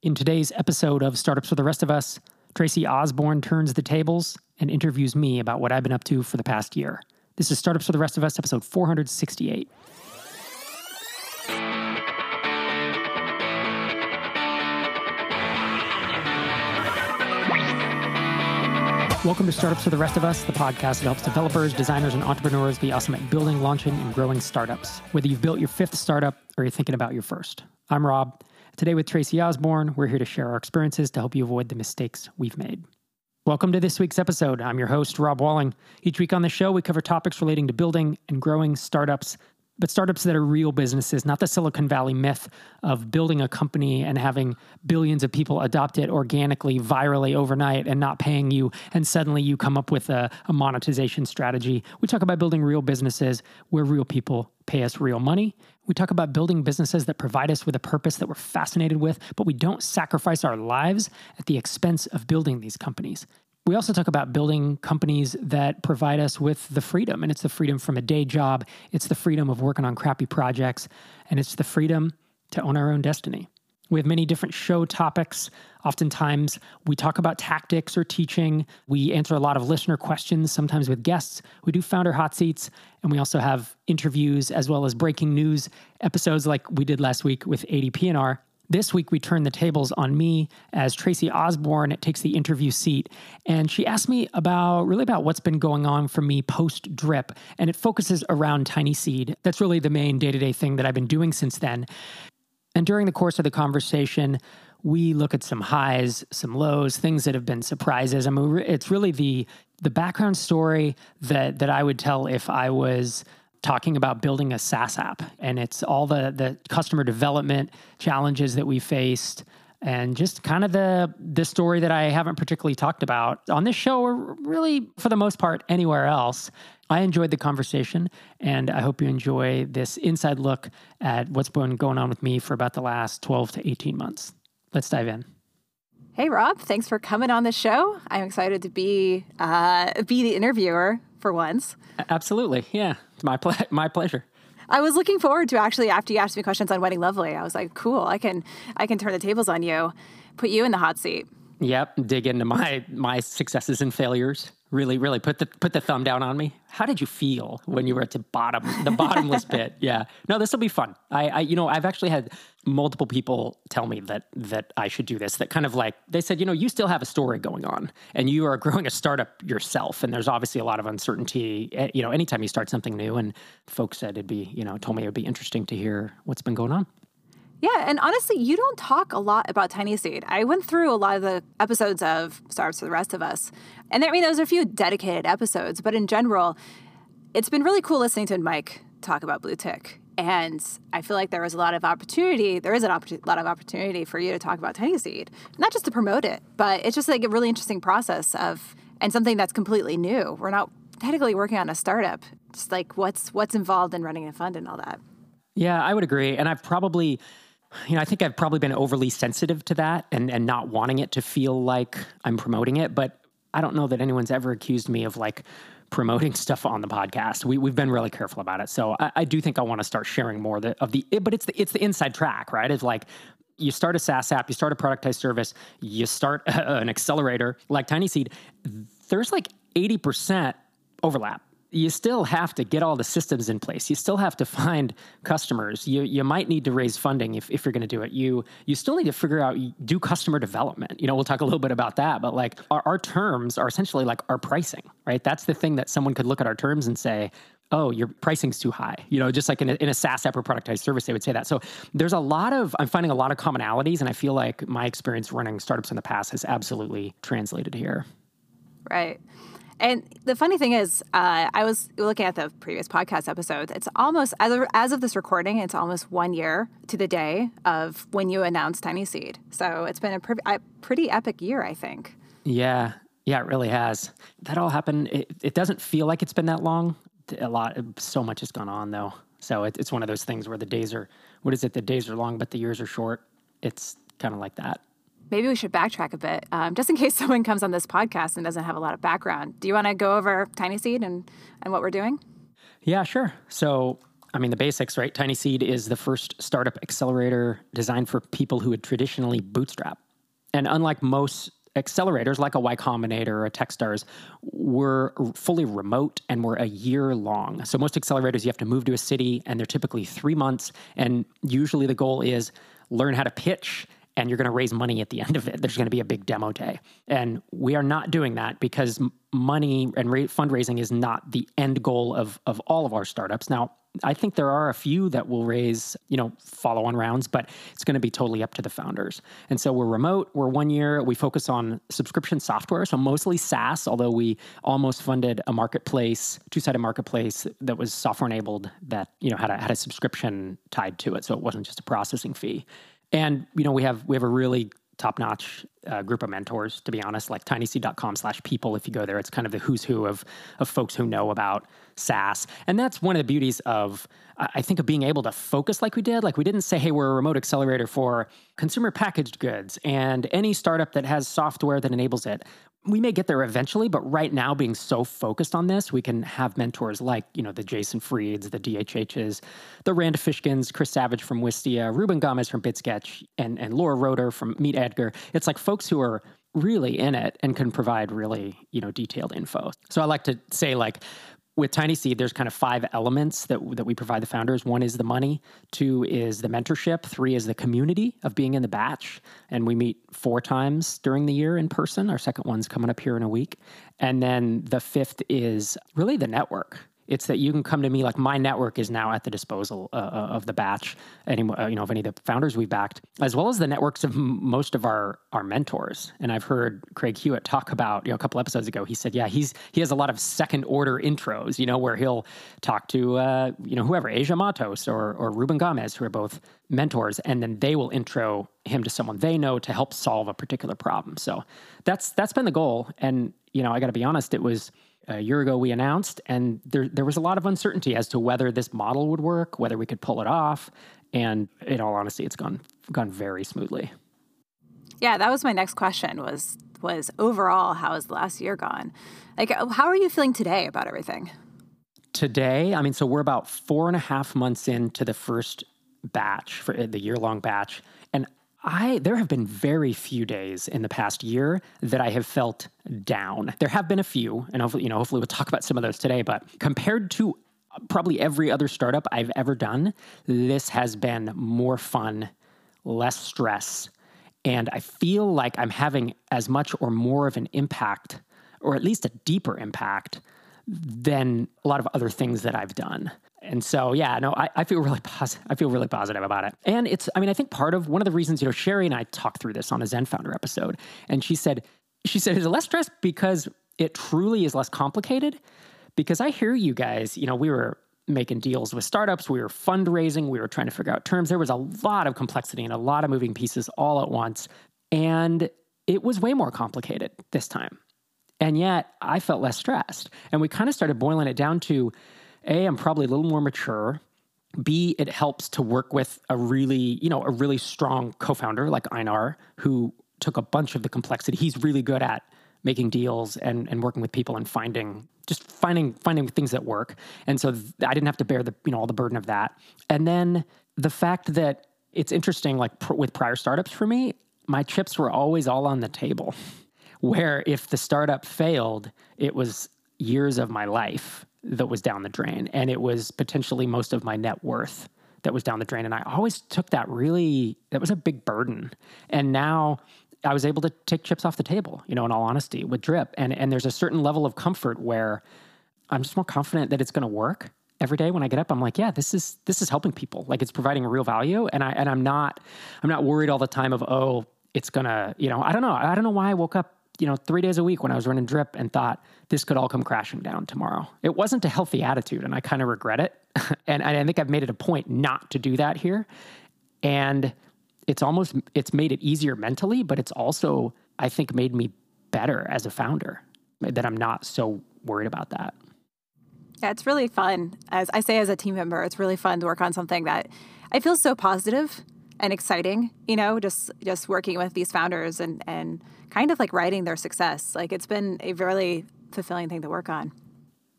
In today's episode of Startups for the Rest of Us, Tracy Osborn turns the tables and interviews me about what I've been up to for the past year. This is Startups for the Rest of Us, episode 468. Welcome to Startups for the Rest of Us, the podcast that helps developers, designers, and entrepreneurs be awesome at building, launching, and growing startups. Whether you've built your fifth startup or you're thinking about your first. I'm Rob. Today, with Tracy Osborn, we're here to share our experiences to help you avoid the mistakes we've made. Welcome to this week's episode. I'm your host, Rob Walling. Each week on the show, we cover topics relating to building and growing startups but startups that are real businesses, not the Silicon Valley myth of building a company and having billions of people adopt it organically, virally overnight, and not paying you. And suddenly you come up with a, a monetization strategy. We talk about building real businesses where real people pay us real money. We talk about building businesses that provide us with a purpose that we're fascinated with, but we don't sacrifice our lives at the expense of building these companies. We also talk about building companies that provide us with the freedom, and it's the freedom from a day job, it's the freedom of working on crappy projects, and it's the freedom to own our own destiny. We have many different show topics. Oftentimes, we talk about tactics or teaching. We answer a lot of listener questions, sometimes with guests. We do founder hot seats, and we also have interviews as well as breaking news episodes like we did last week with ADP&R. This week, we turn the tables on me as Tracy Osborn takes the interview seat. And she asked me about really about what's been going on for me post drip. And it focuses around TinySeed. That's really the main day to day thing that I've been doing since then. And during the course of the conversation, we look at some highs, some lows, things that have been surprises. I mean, it's really the the background story that that I would tell if I was talking about building a SaaS app, and it's all the the customer development challenges that we faced, and just kind of the the story that I haven't particularly talked about on this show, or really for the most part anywhere else. I enjoyed the conversation, and I hope you enjoy this inside look at what's been going on with me for about the last twelve to eighteen months. Let's dive in. Hey Rob, thanks for coming on the show. I'm excited to be uh, be the interviewer for once. Absolutely, yeah, it's my ple- my pleasure. I was looking forward to actually after you asked me questions on WeddingLovely. I was like, cool, I can I can turn the tables on you, put you in the hot seat. Yep, dig into my my successes and failures. Really, really put the put the thumb down on me. How did you feel when you were at the bottom, the bottomless pit? Yeah, no, this will be fun. I, I, you know, I've actually had multiple people tell me that that I should do this. That kind of like they said, you know, you still have a story going on, and you are growing a startup yourself, and there's obviously a lot of uncertainty. Eh, you know, anytime you start something new, and folks said it'd be, you know, told me it'd be interesting to hear what's been going on. Yeah, and honestly, you don't talk a lot about TinySeed. I went through a lot of the episodes of Startups for the Rest of Us, and I mean, there's a few dedicated episodes, but in general, it's been really cool listening to Mike talk about Bluetick. And I feel like there was a lot of opportunity. There is a opp- lot of opportunity for you to talk about TinySeed, not just to promote it, but it's just like a really interesting process of and something that's completely new. We're not technically working on a startup, just like what's what's involved in running a fund and all that. Yeah, I would agree, and I've probably you know, I think I've probably been overly sensitive to that and, and not wanting it to feel like I'm promoting it. But I don't know that anyone's ever accused me of like promoting stuff on the podcast. We, we've been really careful about it. So I, I do think I want to start sharing more of the, of the, but it's the, it's the inside track, right? It's like, you start a SaaS app, you start a productized service, you start an accelerator like TinySeed. There's like 80% overlap you still have to get all the systems in place. You still have to find customers. You you might need to raise funding if, if you're going to do it. You you still need to figure out do customer development. You know, we'll talk a little bit about that. But like our, our terms are essentially like our pricing, right? That's the thing that someone could look at our terms and say, oh, your pricing's too high. You know, just like in a, in a SaaS app or productized service, they would say that. So there's a lot of, I'm finding a lot of commonalities, and I feel like my experience running startups in the past has absolutely translated here. Right. And the funny thing is, uh, I was looking at the previous podcast episode. It's almost as of, as of this recording, it's almost one year to the day of when you announced TinySeed. So it's been a, pre- a pretty epic year, I think. Yeah, yeah, it really has. That all happened. It, it doesn't feel like it's been that long. A lot, so much has gone on though. So it, it's one of those things where the days are, what is it? The days are long, but the years are short. It's kind of like that maybe we should backtrack a bit, um, just in case someone comes on this podcast and doesn't have a lot of background. Do you want to go over TinySeed and, and what we're doing? Yeah, sure. So I mean, the basics, right? TinySeed is the first startup accelerator designed for people who would traditionally bootstrap. And unlike most accelerators like a Y Combinator or a Techstars were fully remote and were a year long. So most accelerators you have to move to a city and they're typically 3 months and usually the goal is learn how to pitch and you're going to raise money at the end of it. There's going to be a big demo day. And we are not doing that because money and fundraising is not the end goal of, of all of our startups. Now, I think there are a few that will raise, you know, follow on rounds, but it's going to be totally up to the founders. And so we're remote, we're one year, we focus on subscription software, so mostly SaaS, although we almost funded a marketplace, two-sided marketplace that was software enabled that, you know, had a had a subscription tied to it, so it wasn't just a processing fee. And you know, we have we have a really top notch uh, group of mentors, to be honest, like tinyseed.com slash people. If you go there, it's kind of the who's who of, of folks who know about SaaS. And that's one of the beauties of, I think, of being able to focus like we did. Like we didn't say, hey, we're a remote accelerator for consumer packaged goods and any startup that has software that enables it we may get there eventually, but right now, being so focused on this, we can have mentors like, you know, the Jason Frieds, the DHHs, the Rand Fishkins, Chris Savage from Wistia, Ruben Gomez from Bidsketch, and, and Laura Roeder from MeetEdgar. It's like folks who are really in it and can provide really, you know, detailed info. So I like to say like with TinySeed, there's kind of five elements that that we provide the founders. One is the money, two is the mentorship, three is the community of being in the batch, and we meet four times during the year in person. Our second one's coming up here in a week, and then the fifth is really the network. It's that you can come to me like my network is now at the disposal uh, uh of the batch, any uh, you know of any of the founders we've backed, as well as the networks of most of our our mentors. And I've heard Craig Hewitt talk about you know a couple episodes ago. He said, yeah, he's he has a lot of second order intros, you know, where he'll talk to uh, you know whoever Asia Matos or or Ruben Gomez, who are both mentors, and then they will intro him to someone they know to help solve a particular problem. So that's that's been the goal. And you know, I got to be honest, it was a year ago we announced, and there there was a lot of uncertainty as to whether this model would work, whether we could pull it off. And in all honesty, it's gone gone very smoothly. Yeah, that was my next question. Was was overall how has the last year gone? Like, how are you feeling today about everything? Today, I mean, so we're about four and a half months into the first batch for the year long batch, I there have been very few days in the past year that I have felt down. There have been a few, and hopefully, you know, hopefully we'll talk about some of those today. But compared to probably every other startup I've ever done, this has been more fun, less stress, and I feel like I'm having as much or more of an impact, or at least a deeper impact, than a lot of other things that I've done. And so, yeah, no, I, I feel really positive. I feel really positive about it. And it's, I mean, I think part of one of the reasons, you know, Sherry and I talked through this on a ZenFounder episode, and she said, she said, is it less stress because it truly is less complicated? Because I hear you guys, you know, we were making deals with startups, we were fundraising, we were trying to figure out terms. There was a lot of complexity and a lot of moving pieces all at once. And it was way more complicated this time. And yet I felt less stressed. And we kind of started boiling it down to, a, I'm probably a little more mature. B, it helps to work with a really, you know, a really strong co-founder like Einar, who took a bunch of the complexity. He's really good at making deals and, and working with people and finding just finding finding things that work. And so th- I didn't have to bear the you know all the burden of that. And then the fact that it's interesting, like pr- with prior startups for me, my chips were always all on the table. Where if the startup failed, it was years of my life that was down the drain. And it was potentially most of my net worth that was down the drain. And I always took that really, that was a big burden. And now I was able to take chips off the table, you know, in all honesty, with drip. And, and there's a certain level of comfort where I'm just more confident that it's going to work every day when I get up, I'm like, yeah, this is this is helping people. Like it's providing real value, and I and I'm not I'm not worried all the time of oh, it's gonna you know I don't know I don't know why I woke up you know, three days a week when I was running drip and thought this could all come crashing down tomorrow. It wasn't a healthy attitude, and I kind of regret it. and, and I think I've made it a point not to do that here. And it's almost it's made it easier mentally, but it's also I think made me better as a founder. That I'm not so worried about that. Yeah, it's really fun. As I say, as a team member, it's really fun to work on something that I feel so positive and exciting. You know, just just working with these founders and and kind of like writing their success. Like it's been a really fulfilling thing to work on.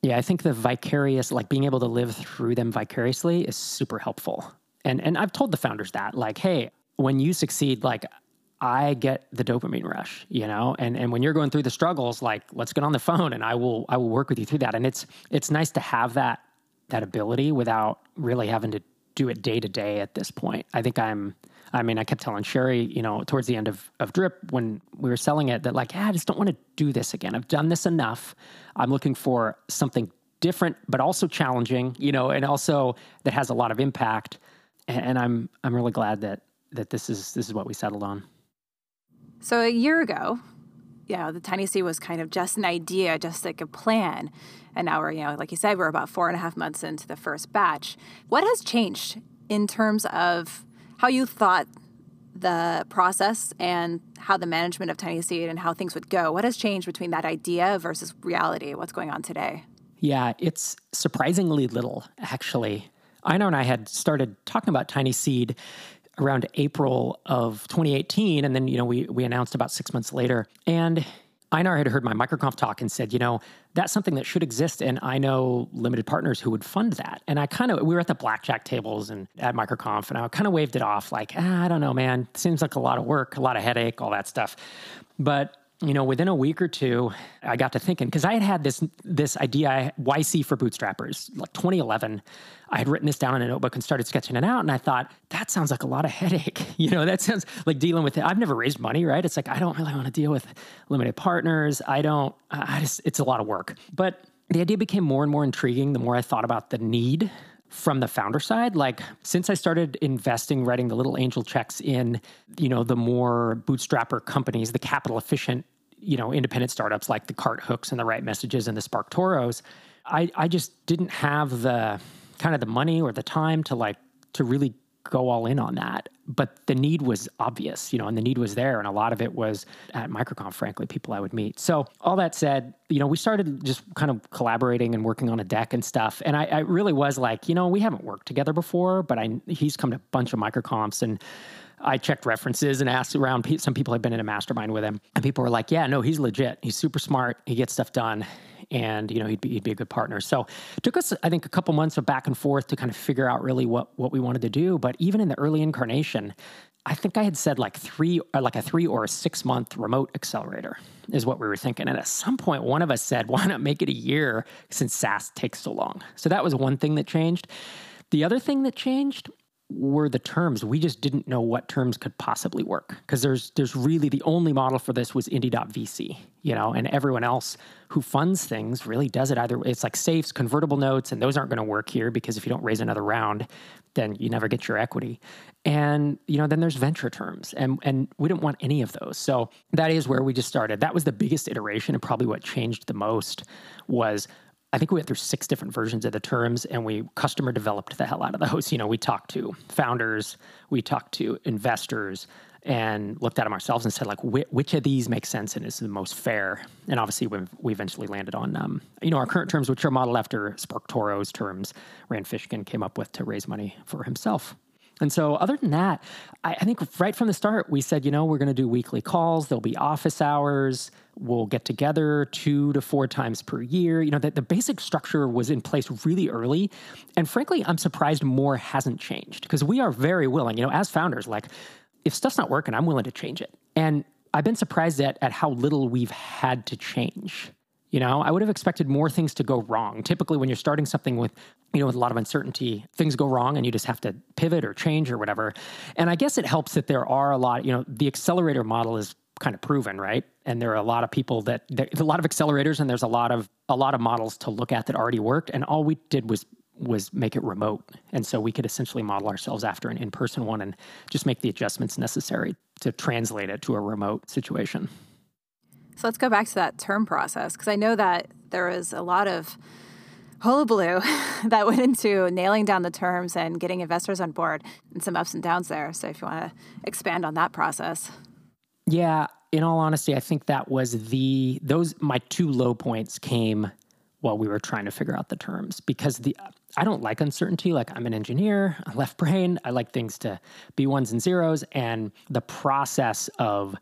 Yeah, I think the vicarious, like being able to live through them vicariously is super helpful. And and I've told the founders that, like, hey, when you succeed, like I get the dopamine rush, you know, and and when you're going through the struggles, like let's get on the phone and I will I will work with you through that. And it's it's nice to have that that ability without really having to do it day to day at this point. I think I'm I mean, I kept telling Sherry, you know, towards the end of, of Drip when we were selling it that like, yeah, I just don't want to do this again. I've done this enough. I'm looking for something different, but also challenging, you know, and also that has a lot of impact. And, and I'm I'm really glad that that this is this is what we settled on. So a year ago, you know, the TinySeed was kind of just an idea, just like a plan. And now we're, you know, like you said, we're about four and a half months into the first batch. What has changed in terms of how you thought the process and how the management of TinySeed and how things would go. What has changed between that idea versus reality? What's going on today? Yeah, it's surprisingly little, actually. Einar and I had started talking about TinySeed around April of 2018, and then you know we we announced about six months later. And Einar had heard my MicroConf talk and said, you know, that's something that should exist. And I know limited partners who would fund that. And I kind of, we were at the blackjack tables and at MicroConf, and I kind of waved it off like, ah, I don't know, man. Seems like a lot of work, a lot of headache, all that stuff. But you know, within a week or two, I got to thinking because I had had this this idea, YC for bootstrappers, like 2011. I had written this down in a notebook and started sketching it out, and I thought that sounds like a lot of headache. You know, that sounds like dealing with it. I've never raised money, right? It's like I don't really want to deal with limited partners. I don't. I just it's a lot of work. But the idea became more and more intriguing the more I thought about the need from the founder side like since i started investing writing the little angel checks in you know the more bootstrapper companies the capital efficient you know independent startups like the CartHooks and the RightMessages and the SparkToros i i just didn't have the kind of the money or the time to like to really go all in on that. But the need was obvious, you know, and the need was there. And a lot of it was at MicroConf, frankly, people I would meet. So, all that said, you know, we started just kind of collaborating and working on a deck and stuff. And I, I really was like, you know, we haven't worked together before, but I he's come to a bunch of MicroConfs and I checked references and asked around. Some people had been in a mastermind with him, and people were like, "Yeah, no, he's legit. He's super smart. He gets stuff done." And you know he'd be, he'd be a good partner. So it took us, I think, a couple months of back and forth to kind of figure out really what what we wanted to do. But even in the early incarnation, I think I had said like three, uh, like a three or a six month remote accelerator is what we were thinking. And at some point, one of us said, "Why not make it a year since SaaS takes so long?" So that was one thing that changed. The other thing that changed were the terms. We just didn't know what terms could possibly work because there's there's really the only model for this was indie.vc, you know, and everyone else who funds things really does it either it's like safes, convertible notes, and those aren't going to work here because if you don't raise another round, then you never get your equity. And you know, then there's venture terms, and and we didn't want any of those. So that is where we just started. That was the biggest iteration, and probably what changed the most was I think we went through six different versions of the terms and we customer developed the hell out of those. You know, we talked to founders, we talked to investors, and looked at them ourselves and said, like, which of these makes sense and is the most fair? And obviously, we eventually landed on, um, you know, our current terms, which are modeled after SparkToro's terms. Rand Fishkin came up with to raise money for himself. And so, other than that, I, I, think right from the start, we said, you know, we're going to do weekly calls. There'll be office hours. We'll get together two to four times per year. You know, that the basic structure was in place really early. And frankly, I'm surprised more hasn't changed because we are very willing, you know, as founders, like if stuff's not working, I'm willing to change it. And I've been surprised at, at how little we've had to change. You know, I would have expected more things to go wrong. Typically, when you're starting something with, you know, with a lot of uncertainty, things go wrong and you just have to pivot or change or whatever. And I guess it helps that there are a lot, you know, the accelerator model is kind of proven, right? And there are a lot of people that there's a lot of accelerators and there's a lot of a lot of models to look at that already worked. And all we did was was make it remote. And so we could essentially model ourselves after an in-person one and just make the adjustments necessary to translate it to a remote situation. So let's go back to that term process because I know that there was a lot of hullabaloo that went into nailing down the terms and getting investors on board and some ups and downs there. So if you want to expand on that process. Yeah, in all honesty, I think that was the those my two low points came while we were trying to figure out the terms because the I don't like uncertainty. Like I'm an engineer, left brain. I like things to be ones and zeros and the process of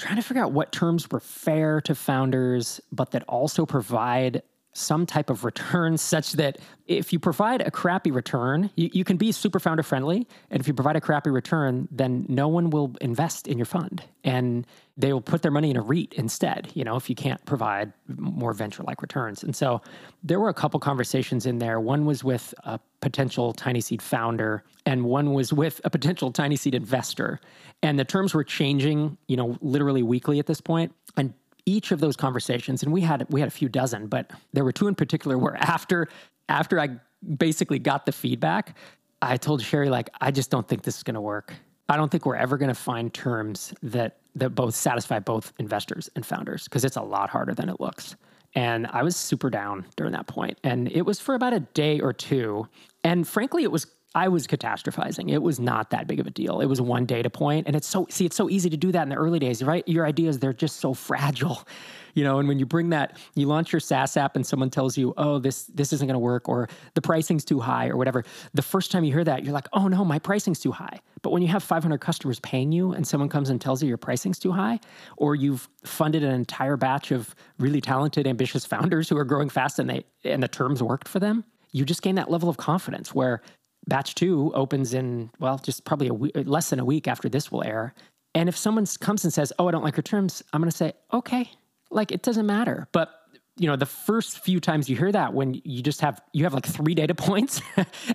trying to figure out what terms were fair to founders, but that also provide some type of return such that if you provide a crappy return, you, you, can be super founder friendly. And if you provide a crappy return, then no one will invest in your fund and they will put their money in a REIT instead, you know, if you can't provide more venture like returns. And so there were a couple conversations in there. One was with a potential TinySeed founder, and one was with a potential TinySeed investor. And the terms were changing, you know, literally weekly at this point. And each of those conversations, and we had we had a few dozen, but there were two in particular where after after I basically got the feedback, I told Sherry like I just don't think this is going to work. I don't think we're ever going to find terms that that both satisfy both investors and founders because it's a lot harder than it looks. And I was super down during that point. And it was for about a day or two. And frankly, it was I was catastrophizing. It was not that big of a deal. It was one data point, and it's so see, it's so easy to do that in the early days, right? Your ideas they're just so fragile, you know. And when you bring that, you launch your SaaS app, and someone tells you, "Oh, this this isn't going to work," or "The pricing's too high," or whatever. The first time you hear that, you're like, "Oh no, my pricing's too high." But when you have 500 customers paying you, and someone comes and tells you your pricing's too high, or you've funded an entire batch of really talented, ambitious founders who are growing fast, and they and the terms worked for them, you just gain that level of confidence where batch two opens in well just probably a week, less than a week after this will air. And if someone comes and says oh i don't like your terms i'm going to say okay like it doesn't matter. But you know the first few times you hear that when you just have you have like three data points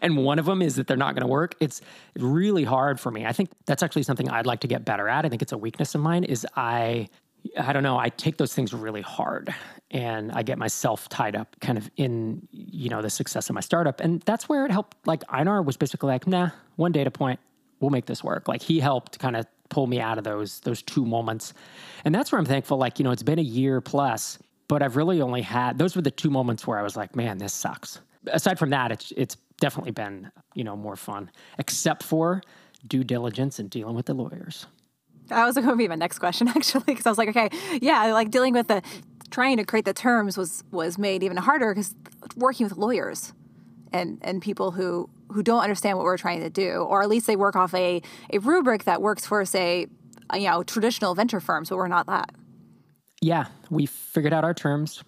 and one of them is that they're not going to work it's really hard for me. I think that's actually something i'd like to get better at. I think it's a weakness of mine is i I don't know, I take those things really hard and I get myself tied up kind of in, you know, the success of my startup. And that's where it helped. Like Einar was basically like, nah, one data point, we'll make this work. Like he helped kind of pull me out of those, those two moments. And that's where I'm thankful. Like, you know, it's been a year plus, but I've really only had, those were the two moments where I was like, man, this sucks. Aside from that, it's, it's definitely been, you know, more fun, except for due diligence and dealing with the lawyers. That was going to be my next question, actually, because I was like, okay, yeah, like dealing with the trying to create the terms was was made even harder because working with lawyers and and people who who don't understand what we're trying to do, or at least they work off a a rubric that works for say, you know, traditional venture firms, but we're not that. Yeah, we figured out our terms.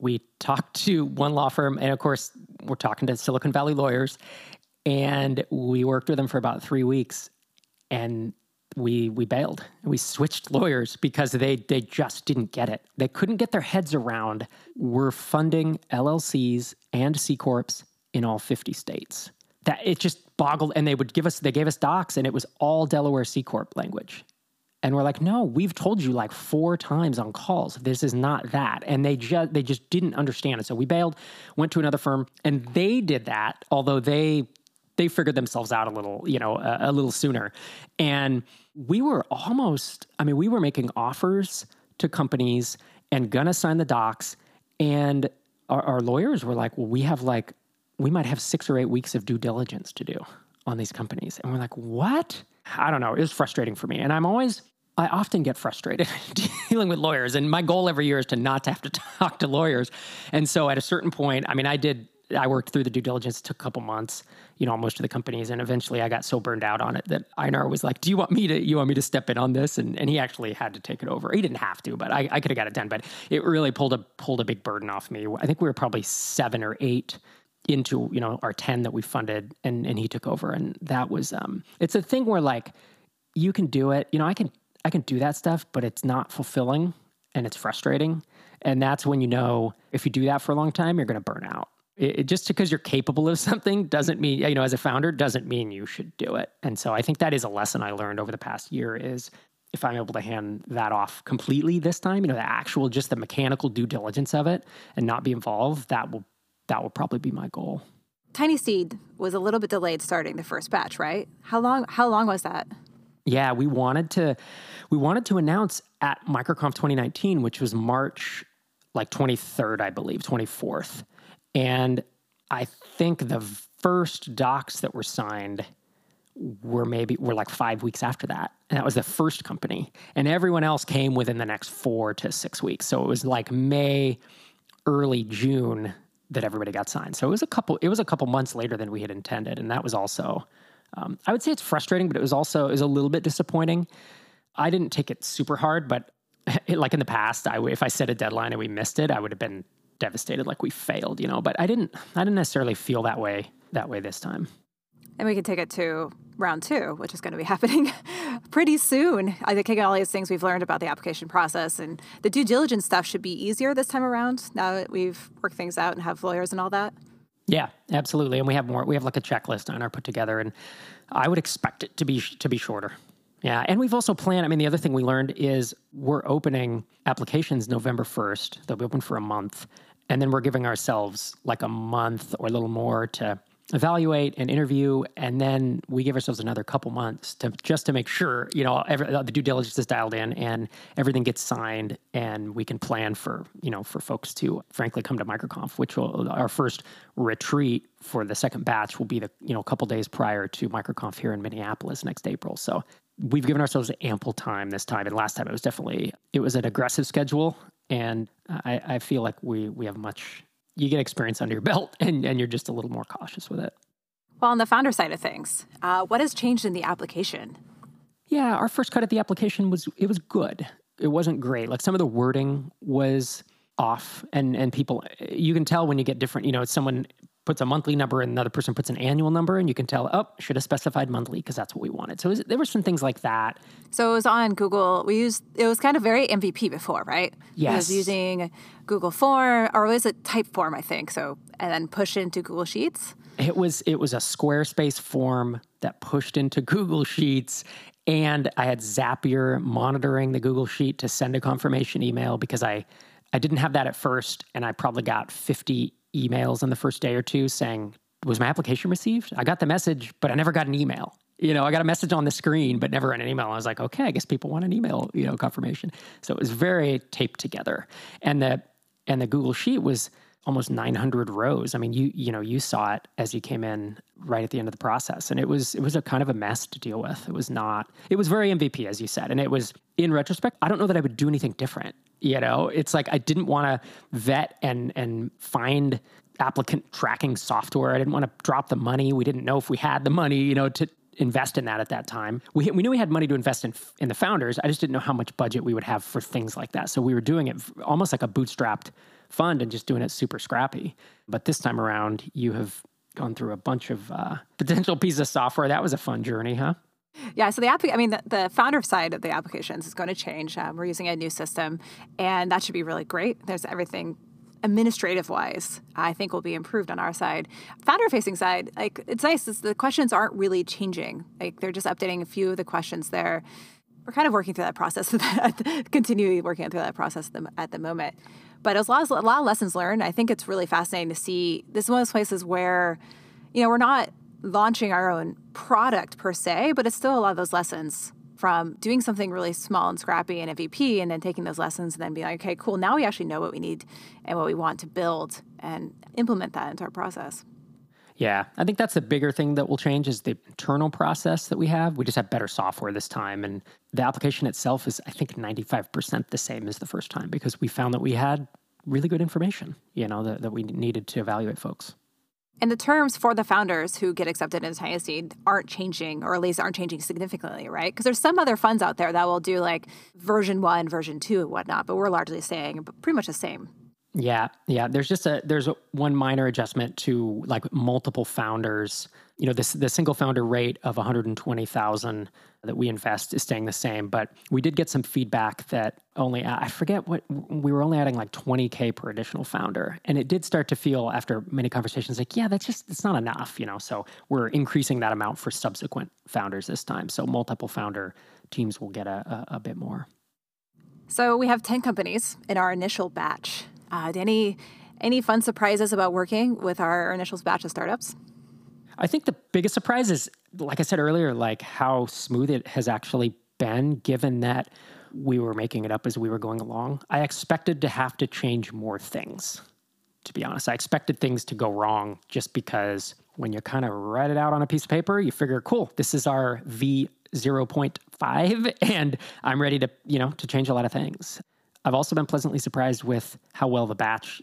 We talked to one law firm, and of course, we're talking to Silicon Valley lawyers, and we worked with them for about three weeks, and we we bailed. We switched lawyers because they they just didn't get it. They couldn't get their heads around we're funding LLCs and C corps in all 50 states. That it just boggled and they would give us they gave us docs and it was all Delaware C corp language. And we're like, "No, we've told you like four times on calls. This is not that." And they just they just didn't understand it. So we bailed, went to another firm, and they did that, although they they figured themselves out a little, you know, a, a little sooner. And we were almost, I mean, we were making offers to companies and gonna sign the docs. And our, our lawyers were like, well, we have like, we might have six or eight weeks of due diligence to do on these companies. And we're like, what? I don't know. It was frustrating for me. And I'm always, I often get frustrated dealing with lawyers. And my goal every year is to not have to talk to lawyers. And so at a certain point, I mean, I did I worked through the due diligence, took a couple months, you know, most of the companies, and eventually I got so burned out on it that Einar was like, "Do you want me to? You want me to step in on this?" And and he actually had to take it over. He didn't have to, but I, I could have got it done. But it really pulled a pulled a big burden off me. I think we were probably seven or eight into you know our ten that we funded, and and he took over, and that was um, it's a thing where like you can do it. You know, I can I can do that stuff, but it's not fulfilling and it's frustrating. And that's when you know if you do that for a long time, you're going to burn out it, just because you're capable of something doesn't mean you know as a founder doesn't mean you should do it. And so i think that is a lesson i learned over the past year is if i'm able to hand that off completely this time you know the actual just the mechanical due diligence of it and not be involved that will that will probably be my goal. TinySeed was a little bit delayed starting the first batch right? How long how long was that? Yeah we wanted to we wanted to announce at microconf 2019 which was march like 23rd i believe 24th and I think the first docs that were signed were maybe were like five weeks after that. And that was the first company. And everyone else came within the next four to six weeks. So it was like May, early June that everybody got signed. So it was a couple it was a couple months later than we had intended. And that was also um, I would say it's frustrating, but it was also it was a little bit disappointing. I didn't take it super hard, but like in the past, I if I set a deadline and we missed it, I would have been devastated, like we failed, you know. But I didn't. I didn't necessarily feel that way that way this time. And we can take it to round two, which is going to be happening pretty soon. I think all these things we've learned about the application process and the due diligence stuff should be easier this time around now that we've worked things out and have lawyers and all that. Yeah, absolutely. And we have more. We have like a checklist on our put together, and I would expect it to be to be shorter. Yeah, and we've also planned. I mean, the other thing we learned is we're opening applications November first. They'll be open for a month, and then we're giving ourselves like a month or a little more to evaluate and interview. And then we give ourselves another couple months to just to make sure you know every, the due diligence is dialed in and everything gets signed and we can plan for you know for folks to frankly come to microconf which will our first retreat for the second batch will be the you know a couple days prior to microconf here in minneapolis next april. So we've given ourselves ample time this time. And last time it was definitely it was an aggressive schedule and i, I feel like we we have much you get experience under your belt and, and you're just a little more cautious with it. Well, on the founder side of things, uh, what has changed in the application? Yeah, our first cut at the application was it was good. It wasn't great. Like some of the wording was off, and and people you can tell when you get different. You know, it's someone puts a monthly number and another person puts an annual number and you can tell oh should have specified monthly because that's what we wanted. So was, there were some things like that. So it was on google. We used it was kind of very mvp before right? Yes it was using google form or was it typeform i think? So and then push into google sheets? It was it was a squarespace form that pushed into google sheets and i had zapier monitoring the google sheet to send a confirmation email because i i didn't have that at first and i probably got 50 emails in the first day or two saying, Was my application received? I got the message, but I never got an email. You know, I got a message on the screen, but never an email. I was like, okay, I guess people want an email, you know, confirmation. So it was very taped together. And the and the Google Sheet was almost 900 rows. I mean, you you know, you saw it as you came in right at the end of the process, and it was it was a kind of a mess to deal with. It was not. It was very MVP, as you said, and it was in retrospect. I don't know that I would do anything different. You know, it's like I didn't want to vet and and find applicant tracking software. I didn't want to drop the money. We didn't know if we had the money, you know, to invest in that at that time. We, we knew we had money to invest in in the founders. I just didn't know how much budget we would have for things like that. So we were doing it almost like a bootstrapped fund and just doing it super scrappy. But this time around, you have gone through a bunch of uh, potential pieces of software. That was a fun journey, huh? Yeah, so the app, I mean, the, the, founder side of the applications is going to change. Um, we're using a new system, and that should be really great. There's everything administrative wise, I think will be improved on our side. Founder facing side, like it's nice. It's, the questions aren't really changing. Like they're just updating a few of the questions there. We're kind of working through that process, continually working through that process at the, at the moment. But as a lot, a lot of lessons learned, I think it's really fascinating to see. This is one of those places where, you know, we're not launching our own product per se, but it's still a lot of those lessons from doing something really small and scrappy and MVP and then taking those lessons and then being like, okay, cool, now we actually know what we need and what we want to build and implement that into our process. Yeah, I think that's the bigger thing that will change is the internal process that we have. We just have better software this time. And the application itself is, I think, 95% the same as the first time because we found that we had really good information, you know, that, that we needed to evaluate folks. And the terms for the founders who get accepted into Seed aren't changing, or at least aren't changing significantly, right? Because there's some other funds out there that will do like version one, version two, and whatnot, but we're largely staying pretty much the same. Yeah, yeah. There's just a there's a, one minor adjustment to like multiple founders. You know, this the single founder rate of 120,000 that we invest is staying the same, but we did get some feedback that only I forget what we were only adding like 20k per additional founder, and it did start to feel after many conversations like, yeah, that's just it's not enough. You know, so we're increasing that amount for subsequent founders this time. So multiple founder teams will get a, a, a bit more. So we have 10 companies in our initial batch. Uh, any any fun surprises about working with our initial batch of startups? I think the biggest surprise is, like I said earlier, like how smooth it has actually been, given that we were making it up as we were going along. I expected to have to change more things. To be honest, I expected things to go wrong just because when you kind of write it out on a piece of paper, you figure, cool, this is our V 0.5 and I'm ready to, you know, to change a lot of things. I've also been pleasantly surprised with how well the batch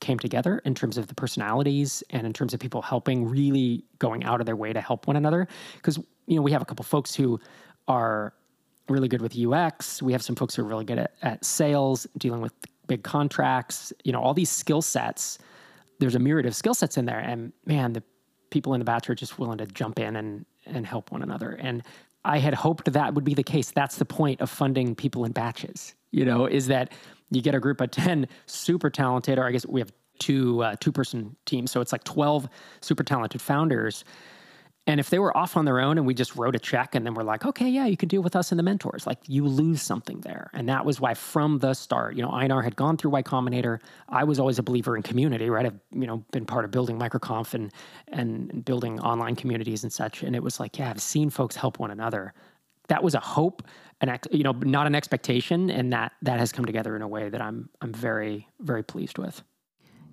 came together in terms of the personalities and in terms of people helping, really going out of their way to help one another. Because, you know, we have a couple folks who are really good with UX. We have some folks who are really good at, at sales, dealing with big contracts, you know, all these skill sets. There's a myriad of skill sets in there. And man, the people in the batch are just willing to jump in and, and help one another. And I had hoped that would be the case. That's the point of funding people in batches, you know, is that you get a group of 10 super talented, or I guess we have two uh, two person teams. So it's like 12 super talented founders and if they were off on their own and we just wrote a check and then we're like, okay, yeah, you can deal with us and the mentors, like you lose something there. And that was why from the start, you know, Einar had gone through Y Combinator. I was always a believer in community, right? I've, you know, been part of building microconf and, and building online communities and such. And it was like, yeah, I've seen folks help one another. That was a hope, and you know, not an expectation. And that, that has come together in a way that I'm, I'm very, very pleased with.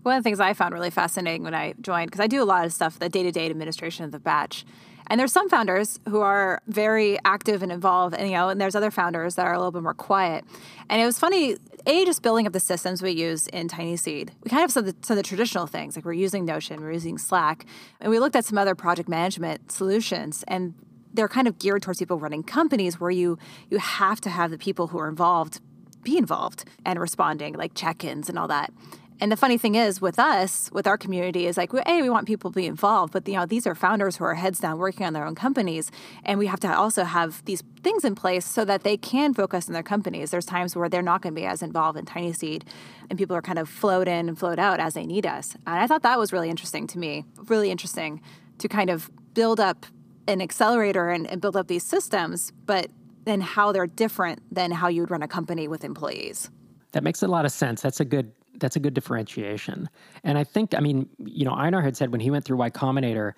One of the things I found really fascinating when I joined, because I do a lot of stuff, the day to day administration of the batch. And there's some founders who are very active and involved, and you know, and there's other founders that are a little bit more quiet. And it was funny, a just building up the systems we use in TinySeed. We kind of some of, the, some of the traditional things, like we're using Notion, we're using Slack, and we looked at some other project management solutions, and they're kind of geared towards people running companies where you you have to have the people who are involved be involved and responding, like check-ins and all that. And the funny thing is, with us, with our community, is like, hey, we want people to be involved, but you know, these are founders who are heads down working on their own companies, and we have to also have these things in place so that they can focus on their companies. There's times where they're not going to be as involved in TinySeed, and people are kind of float in and float out as they need us. And I thought that was really interesting to me, really interesting to kind of build up an accelerator and, and build up these systems, but then how they're different than how you would run a company with employees. That makes a lot of sense. That's a good that's a good differentiation. And I think, I mean, you know, Einar had said when he went through Y Combinator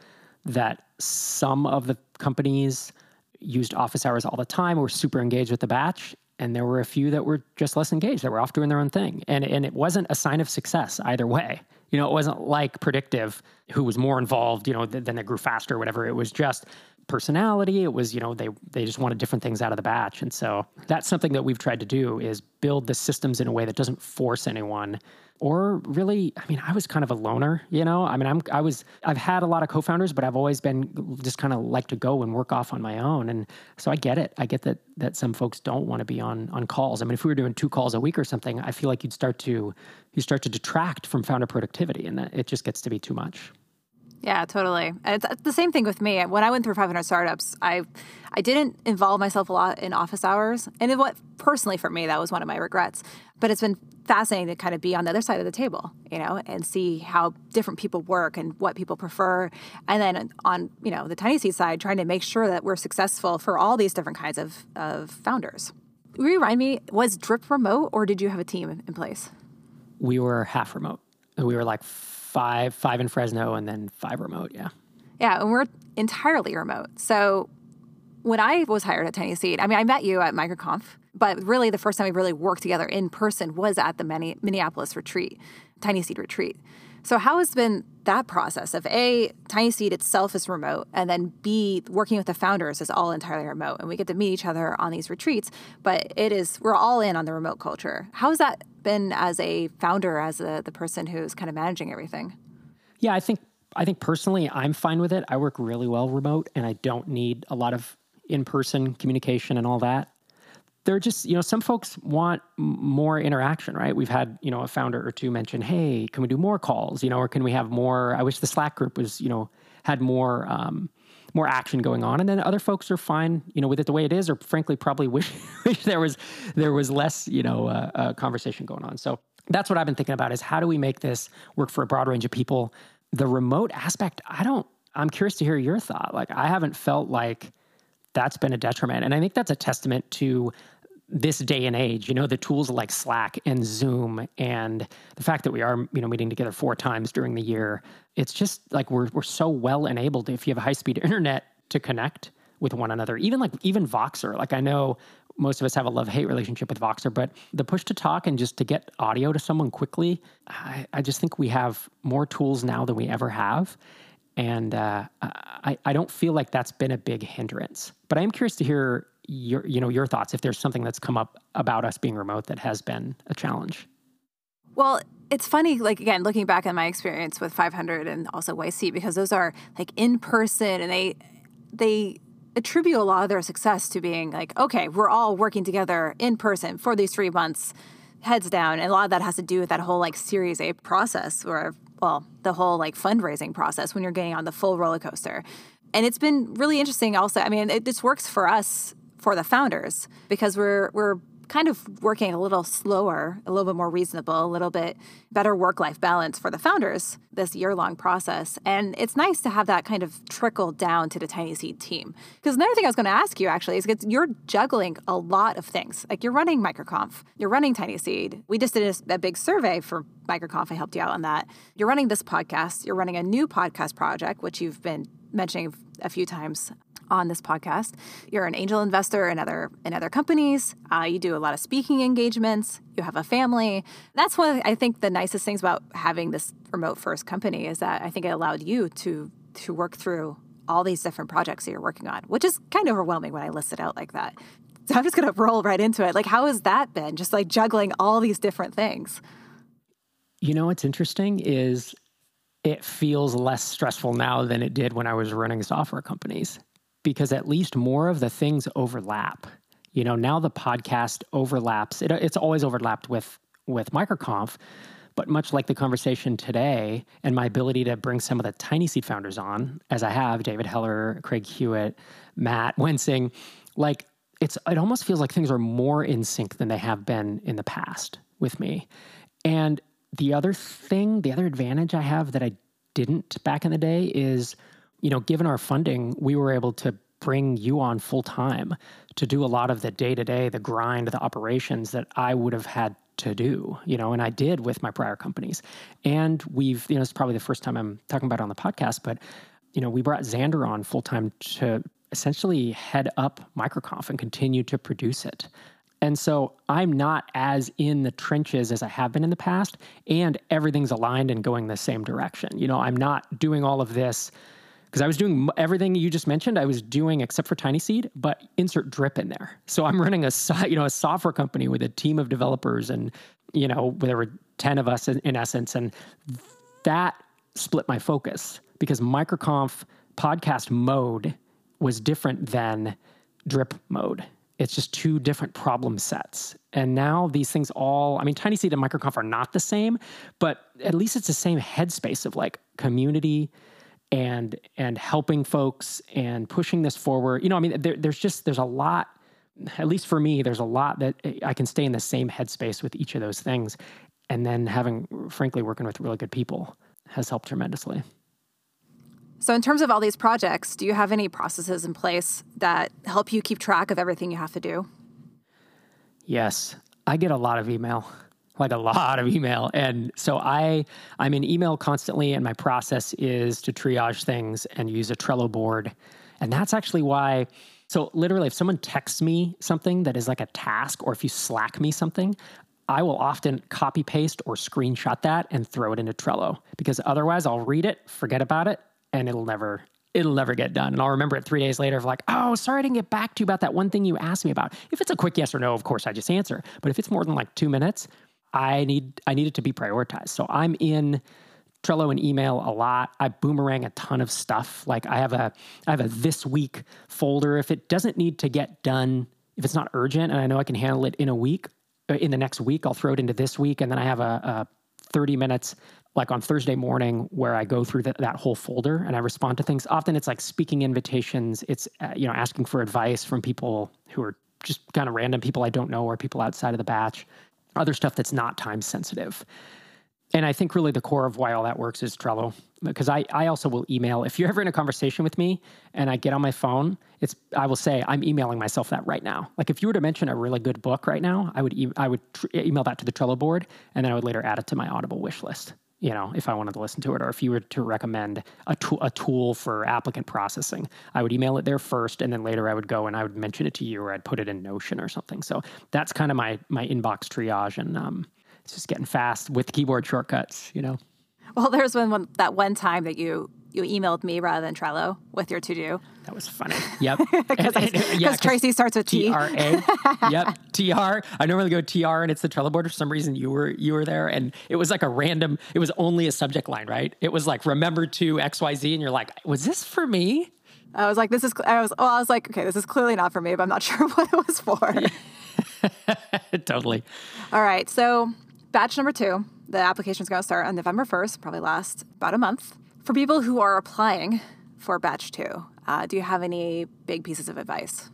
that some of the companies used office hours all the time, were super engaged with the batch, and there were a few that were just less engaged, that were off doing their own thing. And and it wasn't a sign of success either way. You know, it wasn't like predictive who was more involved, you know, then they grew faster or whatever. It was just personality. It was, you know, they they just wanted different things out of the batch. And so that's something that we've tried to do is build the systems in a way that doesn't force anyone or really i mean i was kind of a loner you know? I mean i'm i was i've had a lot of co-founders but i've always been just kind of like to go and work off on my own. And so i get it. I get that that some folks don't want to be on on calls. I mean if we were doing two calls a week or something i feel like you'd start to you start to detract from founder productivity and that it just gets to be too much yeah, totally. It's uh, the same thing with me. When I went through 500 startups, I I didn't involve myself a lot in office hours, and what personally for me that was one of my regrets. But it's been fascinating to kind of be on the other side of the table, you know, and see how different people work and what people prefer, and then on you know the TinySeed side, trying to make sure that we're successful for all these different kinds of of founders. Remind me, was Drip remote or did you have a team in place? We were half remote. We were like five, five in Fresno, and then five remote. Yeah. Yeah, and we're entirely remote. So when I was hired at TinySeed, I mean, I met you at MicroConf, but really the first time we really worked together in person was at the Minneapolis retreat, TinySeed retreat. So how has been that process of A, TinySeed itself is remote, and then B, working with the founders is all entirely remote. And we get to meet each other on these retreats, but it is, we're all in on the remote culture. How has that been as a founder, as a, the person who's kind of managing everything? Yeah, I think I think personally I'm fine with it. I work really well remote and I don't need a lot of in-person communication and all that they're just you know some folks want more interaction right? We've had you know a founder or two mention hey can we do more calls? You know or can we have more? I wish the slack group was you know had more um, more action going on. And then other folks are fine you know with it the way it is or frankly probably wish, wish there was there was less you know uh, uh, conversation going on. So that's what i've been thinking about is how do we make this work for a broad range of people? The remote aspect i don't i'm curious to hear your thought. Like i haven't felt like that's been a detriment. And I think that's a testament to this day and age, you know, the tools like Slack and Zoom and the fact that we are, you know, meeting together four times during the year. It's just like we're we're so well enabled if you have a high speed internet to connect with one another. Even like even Voxer. Like I know most of us have a love hate relationship with Voxer, but the push to talk and just to get audio to someone quickly, I, I just think we have more tools now than we ever have and uh, I, I don't feel like that's been a big hindrance. But I am curious to hear your you know your thoughts if there's something that's come up about us being remote that has been a challenge. Well, it's funny, like again, looking back on my experience with 500 and also YC, because those are like in person, and they they attribute a lot of their success to being like, okay, we're all working together in person for these three months heads down. And a lot of that has to do with that whole like Series A process or, well, the whole like fundraising process when you're getting on the full roller coaster. And it's been really interesting also. I mean, it, this works for us for the founders because we're we're kind of working a little slower, a little bit more reasonable, a little bit better work life balance for the founders this year long process. And it's nice to have that kind of trickle down to the TinySeed team. Because another thing I was going to ask you actually is you're juggling a lot of things. Like you're running MicroConf, you're running Tiny Seed. We just did a, a big survey for MicroConf. I helped you out on that. You're running this podcast, you're running a new podcast project, which you've been mentioning a few times on this podcast. You're an angel investor in other in other companies. Uh, you do a lot of speaking engagements. You have a family. That's one I think the nicest things about having this remote first company is that I think it allowed you to to work through all these different projects that you're working on, which is kind of overwhelming when I list it out like that. So I'm just going to roll right into it. Like, how has that been? Just like juggling all these different things. You know what's interesting is it feels less stressful now than it did when I was running software companies because at least more of the things overlap. You know, now the podcast overlaps. It, it's always overlapped with with MicroConf, but much like the conversation today and my ability to bring some of the TinySeed founders on, as I have David Heller, Craig Hewitt, Matt Wensing, like it's it almost feels like things are more in sync than they have been in the past with me. And the other thing, the other advantage I have that I didn't back in the day is you know, given our funding, we were able to bring you on full time to do a lot of the day to day, the grind, the operations that I would have had to do, you know, and I did with my prior companies. And we've, you know, it's probably the first time I'm talking about it on the podcast, but, you know, we brought Xander on full time to essentially head up MicroConf and continue to produce it. And so I'm not as in the trenches as I have been in the past, and everything's aligned and going the same direction. You know, I'm not doing all of this because I was doing everything you just mentioned. I was doing except for TinySeed, but insert Drip in there. So I'm running a you know a software company with a team of developers, and you know there were ten of us in, in essence, and that split my focus because MicroConf podcast mode was different than Drip mode. It's just two different problem sets. And now these things all, I mean, TinySeed and MicroConf are not the same, but at least it's the same headspace of like community, and and helping folks and pushing this forward. You know, I mean, there, there's just there's a lot. At least for me, there's a lot that I can stay in the same headspace with each of those things, and then having, frankly, working with really good people has helped tremendously. So, in terms of all these projects, do you have any processes in place that help you keep track of everything you have to do? Yes, I get a lot of email like a lot of email. And so I I'm in email constantly and my process is to triage things and use a Trello board. And that's actually why so literally if someone texts me something that is like a task or if you slack me something, I will often copy paste or screenshot that and throw it into Trello because otherwise I'll read it, forget about it, and it'll never it'll never get done. And I'll remember it three days later of like, oh, sorry I didn't get back to you about that one thing you asked me about. If it's a quick yes or no, of course I just answer. But if it's more than like two minutes, I need I need it to be prioritized. So I'm in Trello and email a lot. I boomerang a ton of stuff. Like I have a I have a this week folder. If it doesn't need to get done, if it's not urgent and I know I can handle it in a week, uh, in the next week, I'll throw it into this week, and then I have a, a 30 minutes like on Thursday morning where I go through the, that whole folder and I respond to things. Often it's like speaking invitations. It's uh, you know asking for advice from people who are just kind of random people I don't know or people outside of the batch other stuff that's not time sensitive. And I think really the core of why all that works is Trello. Because I, I also will email. If you're ever in a conversation with me and I get on my phone, it's I will say I'm emailing myself that right now. Like if you were to mention a really good book right now, I would e- I would tr- email that to the Trello board, and then I would later add it to my Audible wish list. You know, if I wanted to listen to it, or if you were to recommend a tool a tool for applicant processing, I would email it there first, and then later I would go and I would mention it to you, or I'd put it in Notion or something. So that's kind of my my inbox triage, and um, it's just getting fast with keyboard shortcuts, you know. Well, there's one, one that one time that you you emailed me rather than Trello with your to do. That was funny. Yep. Because yeah, Tracy starts with T. T R A. Yep. T R. I normally go T R and it's the Trello board. For some reason, you were you were there, and it was like a random. It was only a subject line, right? It was like remember to X Y Z, and you're like, was this for me? I was like, this is. I was. Well, I was like, okay, this is clearly not for me, but I'm not sure what it was for. totally. All right. So, batch number two, the application is going to start on November 1st, probably last about a month. For people who are applying for batch two, uh, do you have any big pieces of advice?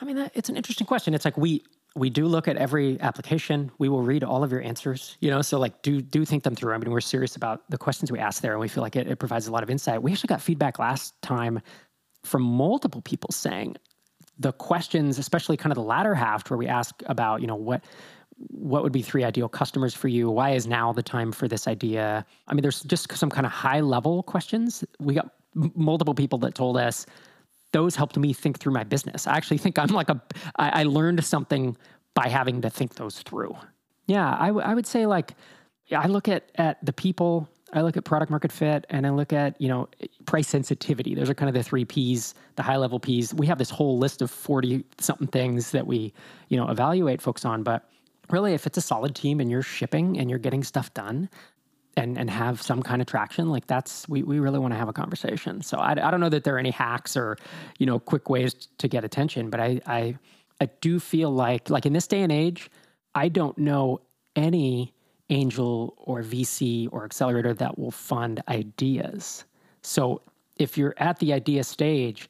I mean, it's an interesting question. It's like we we do look at every application. We will read all of your answers, you know, so like do do think them through. I mean, we're serious about the questions we ask there and we feel like it, it provides a lot of insight. We actually got feedback last time from multiple people saying the questions, especially kind of the latter half where we ask about, you know, what what would be three ideal customers for you? Why is now the time for this idea? I mean, there's just some kind of high level questions. We got m- multiple people that told us those helped me think through my business. I actually think I'm like a, I, I learned something by having to think those through. Yeah, I, w- I would say like, I look at, at the people, I look at product market fit, and I look at, you know, price sensitivity. Those are kind of the three P's, the high level P's. We have this whole list of 40 something things that we, you know, evaluate folks on. But really, if it's a solid team and you're shipping and you're getting stuff done, and and have some kind of traction like that's we, we really want to have a conversation. So I, I don't know that there are any hacks or you know quick ways to get attention but I, I i do feel like like in this day and age i don't know any angel or vc or accelerator that will fund ideas. So if you're at the idea stage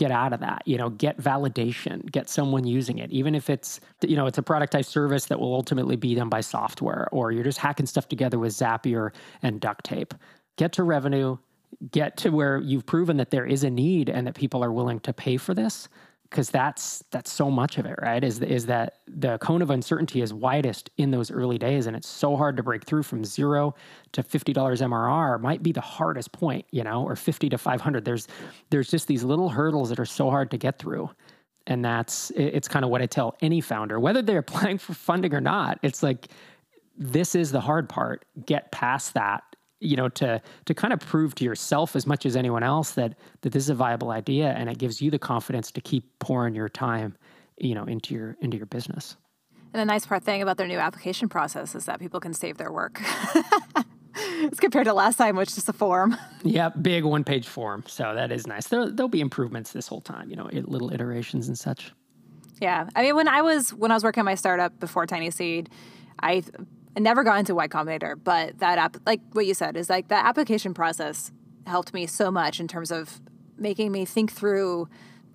get out of that you know get validation get someone using it even if it's you know it's a productized service that will ultimately be done by software or you're just hacking stuff together with Zapier and duct tape. Get to revenue get to where you've proven that there is a need and that people are willing to pay for this because that's that's so much of it right? Is is that the cone of uncertainty is widest in those early days and it's so hard to break through from 0 to $50 MRR might be the hardest point you know or 50 to 500 there's there's just these little hurdles that are so hard to get through and that's it's kind of what I tell any founder whether they're applying for funding or not. It's like this is the hard part. Get past that you know to to kind of prove to yourself as much as anyone else that that this is a viable idea and it gives you the confidence to keep pouring your time you know into your into your business. And the nice part thing about their new application process is that people can save their work as compared to last time which is just a form. Yeah big one page form. So that is nice. There, there'll be improvements this whole time you know little iterations and such. Yeah. I mean when i was when i was working on my startup before TinySeed i I never got into Y Combinator, but that app, like what you said, is like the application process helped me so much in terms of making me think through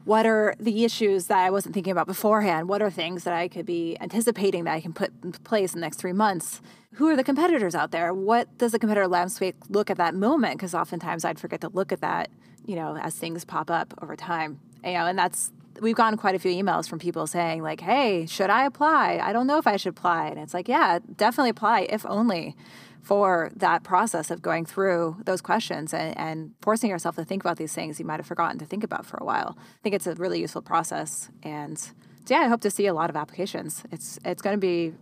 what are the issues that I wasn't thinking about beforehand? What are things that I could be anticipating that I can put in place in the next three months? Who are the competitors out there? What does the competitor landscape look at that moment? Because oftentimes I'd forget to look at that, you know, as things pop up over time. You know, and that's we've gotten quite a few emails from people saying like hey should i apply? I don't know if i should apply. And it's like yeah definitely apply if only for that process of going through those questions and, and forcing yourself to think about these things you might have forgotten to think about for a while. I think it's a really useful process and so yeah i hope to see a lot of applications. It's it's going to be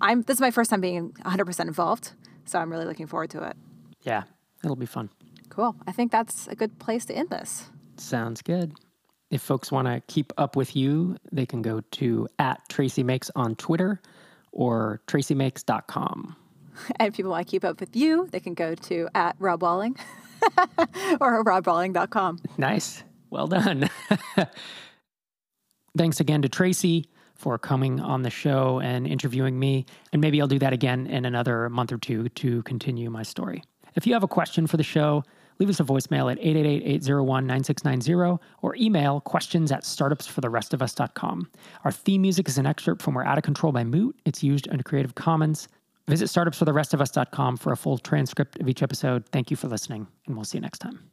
i'm this is my first time being 100% involved so i'm really looking forward to it. Yeah it'll be fun. Cool. I think that's a good place to end this. Sounds good if folks want to keep up with you, they can go to at Tracy Makes on Twitter or tracymakes.com. And if people want to keep up with you, they can go to at Rob Walling or robwalling.com. Nice. Well done. Thanks again to Tracy for coming on the show and interviewing me. And maybe I'll do that again in another month or two to continue my story. If you have a question for the show, leave us a voicemail at 888-801-9690 or email questions at startupsfortherestofus.com. Our theme music is an excerpt from We're Out of Control by Moot. It's used under Creative Commons. Visit startupsfortherestofus.com for a full transcript of each episode. Thank you for listening, and we'll see you next time.